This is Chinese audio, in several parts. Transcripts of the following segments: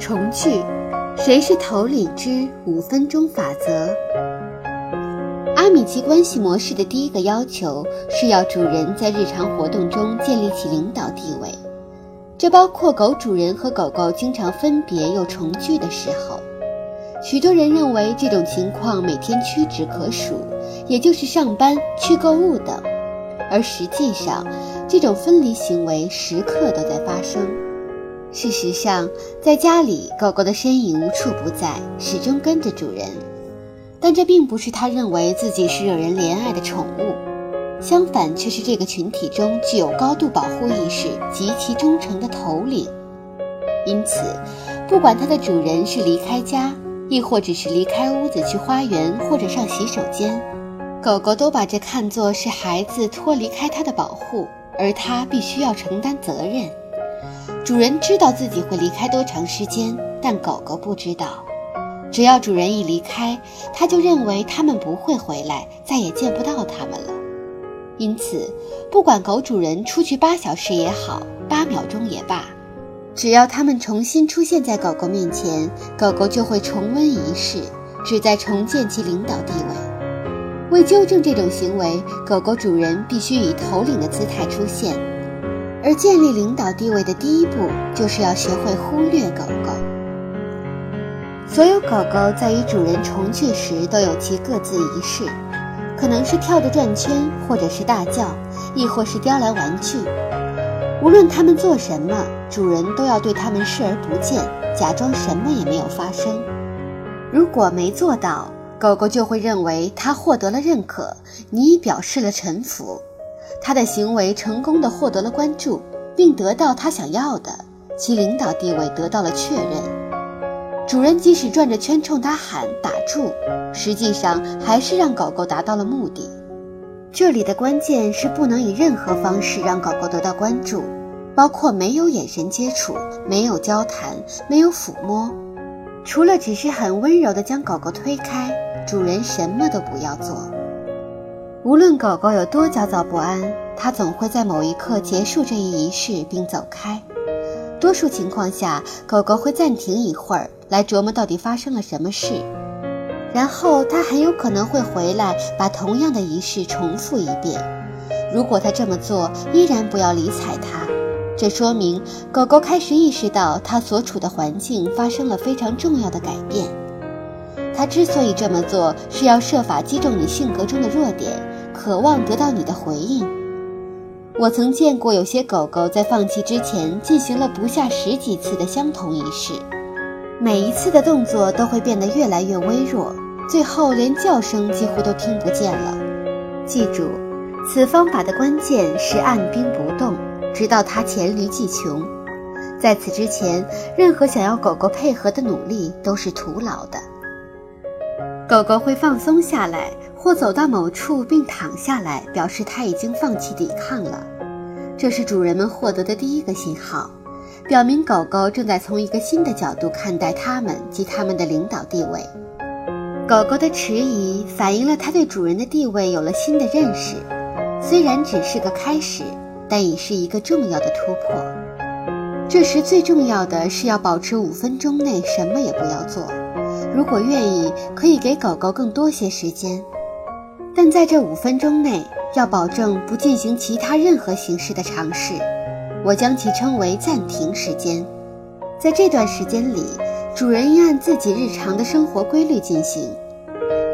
重聚，谁是头领之五分钟法则？阿米奇关系模式的第一个要求是要主人在日常活动中建立起领导地位，这包括狗主人和狗狗经常分别又重聚的时候。许多人认为这种情况每天屈指可数，也就是上班、去购物等，而实际上，这种分离行为时刻都在发生。事实上，在家里，狗狗的身影无处不在，始终跟着主人。但这并不是他认为自己是惹人怜爱的宠物，相反，却是这个群体中具有高度保护意识、极其忠诚的头领。因此，不管它的主人是离开家，亦或只是离开屋子去花园或者上洗手间，狗狗都把这看作是孩子脱离开它的保护，而它必须要承担责任。主人知道自己会离开多长时间，但狗狗不知道。只要主人一离开，它就认为它们不会回来，再也见不到它们了。因此，不管狗主人出去八小时也好，八秒钟也罢，只要它们重新出现在狗狗面前，狗狗就会重温仪式，旨在重建其领导地位。为纠正这种行为，狗狗主人必须以头领的姿态出现。而建立领导地位的第一步，就是要学会忽略狗狗。所有狗狗在与主人重聚时都有其各自仪式，可能是跳着转圈，或者是大叫，亦或是叼来玩具。无论它们做什么，主人都要对它们视而不见，假装什么也没有发生。如果没做到，狗狗就会认为它获得了认可，你已表示了臣服。他的行为成功的获得了关注，并得到他想要的，其领导地位得到了确认。主人即使转着圈冲他喊打住，实际上还是让狗狗达到了目的。这里的关键是不能以任何方式让狗狗得到关注，包括没有眼神接触、没有交谈、没有抚摸，除了只是很温柔地将狗狗推开，主人什么都不要做。无论狗狗有多焦躁不安，它总会在某一刻结束这一仪式并走开。多数情况下，狗狗会暂停一会儿来琢磨到底发生了什么事，然后它很有可能会回来把同样的仪式重复一遍。如果它这么做依然不要理睬它，这说明狗狗开始意识到它所处的环境发生了非常重要的改变。它之所以这么做，是要设法击中你性格中的弱点。渴望得到你的回应。我曾见过有些狗狗在放弃之前进行了不下十几次的相同仪式，每一次的动作都会变得越来越微弱，最后连叫声几乎都听不见了。记住，此方法的关键是按兵不动，直到它黔驴技穷。在此之前，任何想要狗狗配合的努力都是徒劳的。狗狗会放松下来。或走到某处并躺下来，表示它已经放弃抵抗了。这是主人们获得的第一个信号，表明狗狗正在从一个新的角度看待它们及它们的领导地位。狗狗的迟疑反映了它对主人的地位有了新的认识，虽然只是个开始，但已是一个重要的突破。这时最重要的是要保持五分钟内什么也不要做。如果愿意，可以给狗狗更多些时间。但在这五分钟内，要保证不进行其他任何形式的尝试，我将其称为暂停时间。在这段时间里，主人应按自己日常的生活规律进行。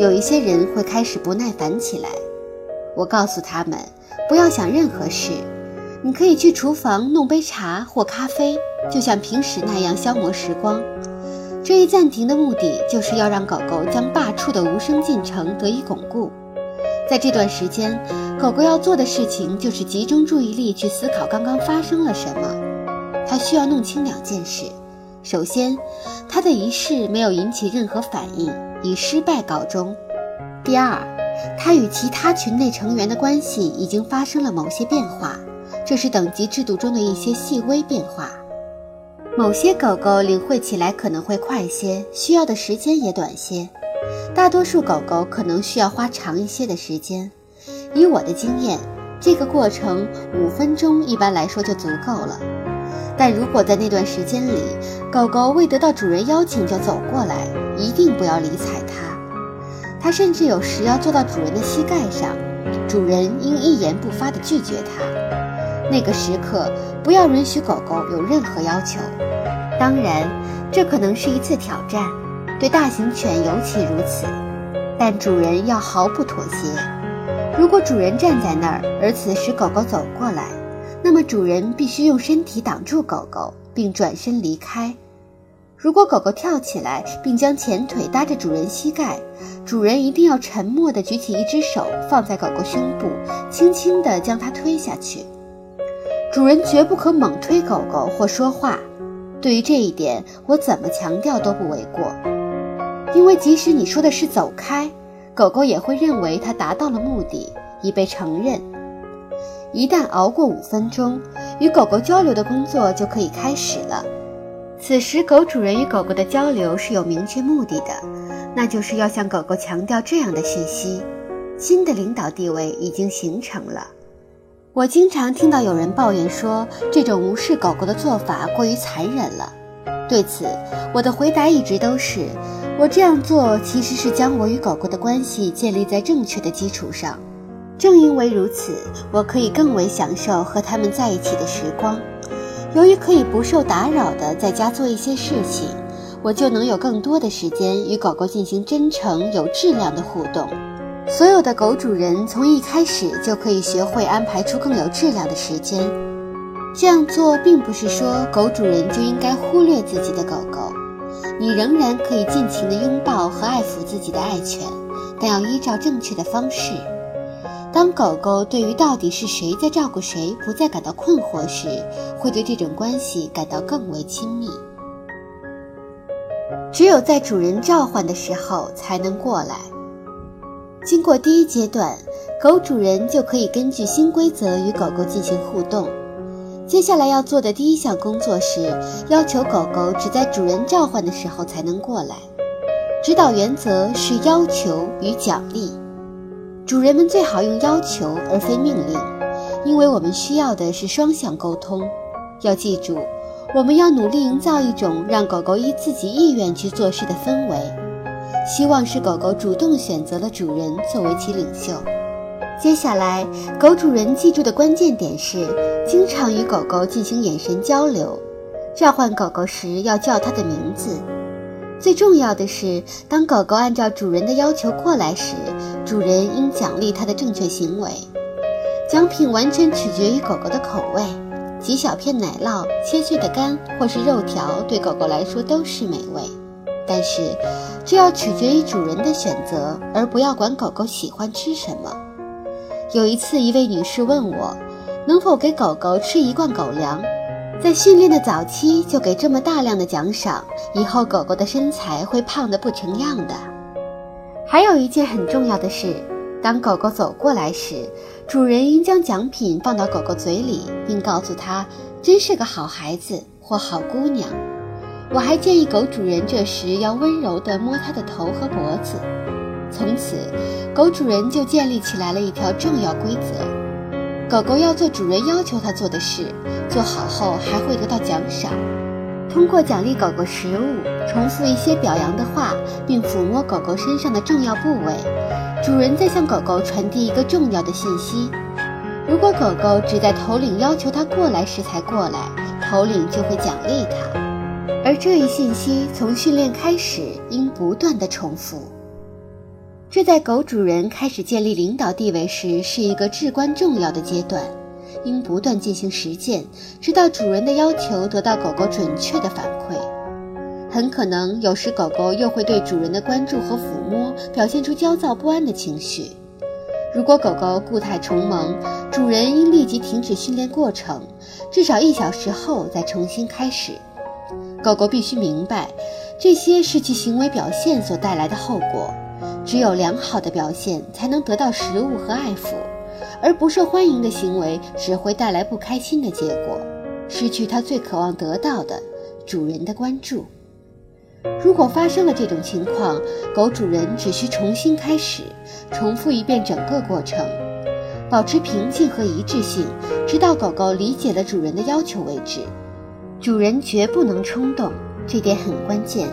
有一些人会开始不耐烦起来，我告诉他们，不要想任何事，你可以去厨房弄杯茶或咖啡，就像平时那样消磨时光。这一暂停的目的，就是要让狗狗将罢黜的无声进程得以巩固。在这段时间，狗狗要做的事情就是集中注意力去思考刚刚发生了什么。它需要弄清两件事：首先，它的仪式没有引起任何反应，以失败告终；第二，它与其他群内成员的关系已经发生了某些变化，这是等级制度中的一些细微变化。某些狗狗领会起来可能会快些，需要的时间也短些。大多数狗狗可能需要花长一些的时间。以我的经验，这个过程五分钟一般来说就足够了。但如果在那段时间里，狗狗未得到主人邀请就走过来，一定不要理睬它。它甚至有时要坐到主人的膝盖上，主人应一言不发地拒绝它。那个时刻，不要允许狗狗有任何要求。当然，这可能是一次挑战，对大型犬尤其如此。但主人要毫不妥协。如果主人站在那儿，而此时狗狗走过来，那么主人必须用身体挡住狗狗，并转身离开。如果狗狗跳起来，并将前腿搭着主人膝盖，主人一定要沉默地举起一只手放在狗狗胸部，轻轻地将它推下去。主人绝不可猛推狗狗或说话。对于这一点，我怎么强调都不为过，因为即使你说的是走开，狗狗也会认为它达到了目的，已被承认。一旦熬过五分钟，与狗狗交流的工作就可以开始了。此时，狗主人与狗狗的交流是有明确目的的，那就是要向狗狗强调这样的讯息：新的领导地位已经形成了。我经常听到有人抱怨说，这种无视狗狗的做法过于残忍了。对此，我的回答一直都是：我这样做其实是将我与狗狗的关系建立在正确的基础上。正因为如此，我可以更为享受和他们在一起的时光。由于可以不受打扰地在家做一些事情，我就能有更多的时间与狗狗进行真诚、有质量的互动。所有的狗主人从一开始就可以学会安排出更有质量的时间。这样做并不是说狗主人就应该忽略自己的狗狗，你仍然可以尽情的拥抱和爱抚自己的爱犬，但要依照正确的方式。当狗狗对于到底是谁在照顾谁不再感到困惑时，会对这种关系感到更为亲密。只有在主人召唤的时候才能过来。经过第一阶段，狗主人就可以根据新规则与狗狗进行互动。接下来要做的第一项工作是要求狗狗只在主人召唤的时候才能过来。指导原则是要求与奖励。主人们最好用要求而非命令，因为我们需要的是双向沟通。要记住，我们要努力营造一种让狗狗依自己意愿去做事的氛围，希望是狗狗主动选择了主人作为其领袖。接下来，狗主人记住的关键点是经常与狗狗进行眼神交流，召唤狗狗时要叫它的名字。最重要的是，当狗狗按照主人的要求过来时，主人应奖励它的正确行为。奖品完全取决于狗狗的口味，几小片奶酪、切碎的肝或是肉条，对狗狗来说都是美味。但是，这要取决于主人的选择，而不要管狗狗喜欢吃什么。有一次，一位女士问我，能否给狗狗吃一罐狗粮。在训练的早期就给这么大量的奖赏，以后狗狗的身材会胖得不成样的。还有一件很重要的事，当狗狗走过来时，主人应将奖品放到狗狗嘴里，并告诉它：“真是个好孩子或好姑娘。”我还建议狗主人这时要温柔地摸它的头和脖子。从此，狗主人就建立起来了一条重要规则。狗狗要做主人要求它做的事，做好后还会得到奖赏。通过奖励狗狗食物，重复一些表扬的话，并抚摸狗狗身上的重要部位，主人在向狗狗传递一个重要的信息：如果狗狗只在头领要求它过来时才过来，头领就会奖励它。而这一信息从训练开始应不断的重复。这在狗主人开始建立领导地位时是一个至关重要的阶段，应不断进行实践，直到主人的要求得到狗狗准确的反馈。很可能有时狗狗又会对主人的关注和抚摸表现出焦躁不安的情绪。如果狗狗故态重萌，主人应立即停止训练过程，至少一小时后再重新开始。狗狗必须明白，这些是其行为表现所带来的后果。只有良好的表现才能得到食物和爱抚，而不受欢迎的行为只会带来不开心的结果，失去它最渴望得到的主人的关注。如果发生了这种情况，狗主人只需重新开始，重复一遍整个过程，保持平静和一致性，直到狗狗理解了主人的要求为止。主人绝不能冲动，这点很关键。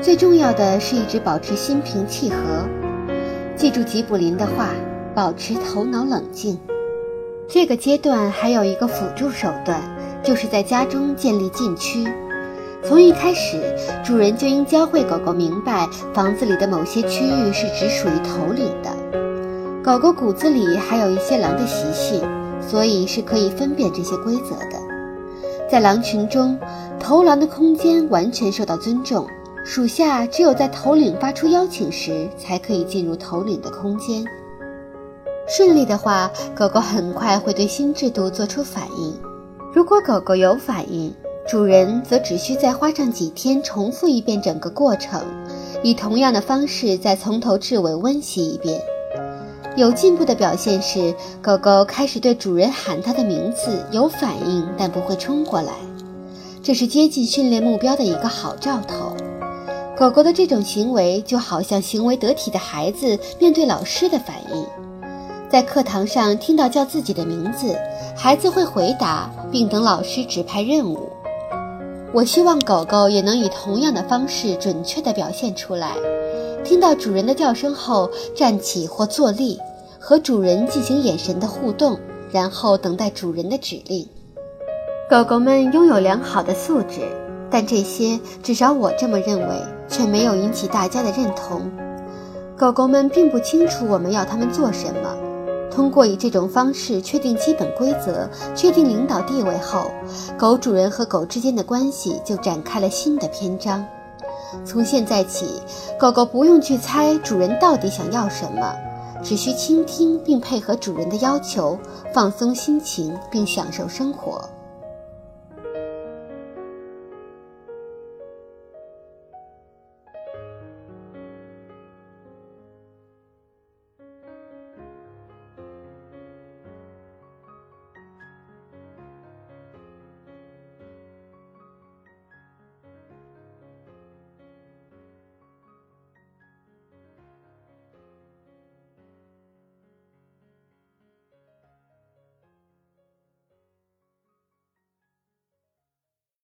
最重要的是一直保持心平气和。记住吉卜林的话，保持头脑冷静。这个阶段还有一个辅助手段，就是在家中建立禁区。从一开始，主人就应教会狗狗明白，房子里的某些区域是只属于头领的。狗狗骨子里还有一些狼的习性，所以是可以分辨这些规则的。在狼群中，头狼的空间完全受到尊重，属下只有在头领发出邀请时，才可以进入头领的空间。顺利的话，狗狗很快会对新制度做出反应。如果狗狗有反应，主人则只需再花上几天重复一遍整个过程，以同样的方式再从头至尾温习一遍。有进步的表现是，狗狗开始对主人喊它的名字有反应，但不会冲过来，这是接近训练目标的一个好兆头。狗狗的这种行为就好像行为得体的孩子面对老师的反应。在课堂上听到叫自己的名字，孩子会回答，并等老师指派任务。我希望狗狗也能以同样的方式准确地表现出来。听到主人的叫声后，站起或坐立，和主人进行眼神的互动，然后等待主人的指令。狗狗们拥有良好的素质，但这些至少我这么认为，却没有引起大家的认同。狗狗们并不清楚我们要它们做什么。通过以这种方式确定基本规则、确定领导地位后，狗主人和狗之间的关系就展开了新的篇章。从现在起，狗狗不用去猜主人到底想要什么，只需倾听并配合主人的要求，放松心情并享受生活。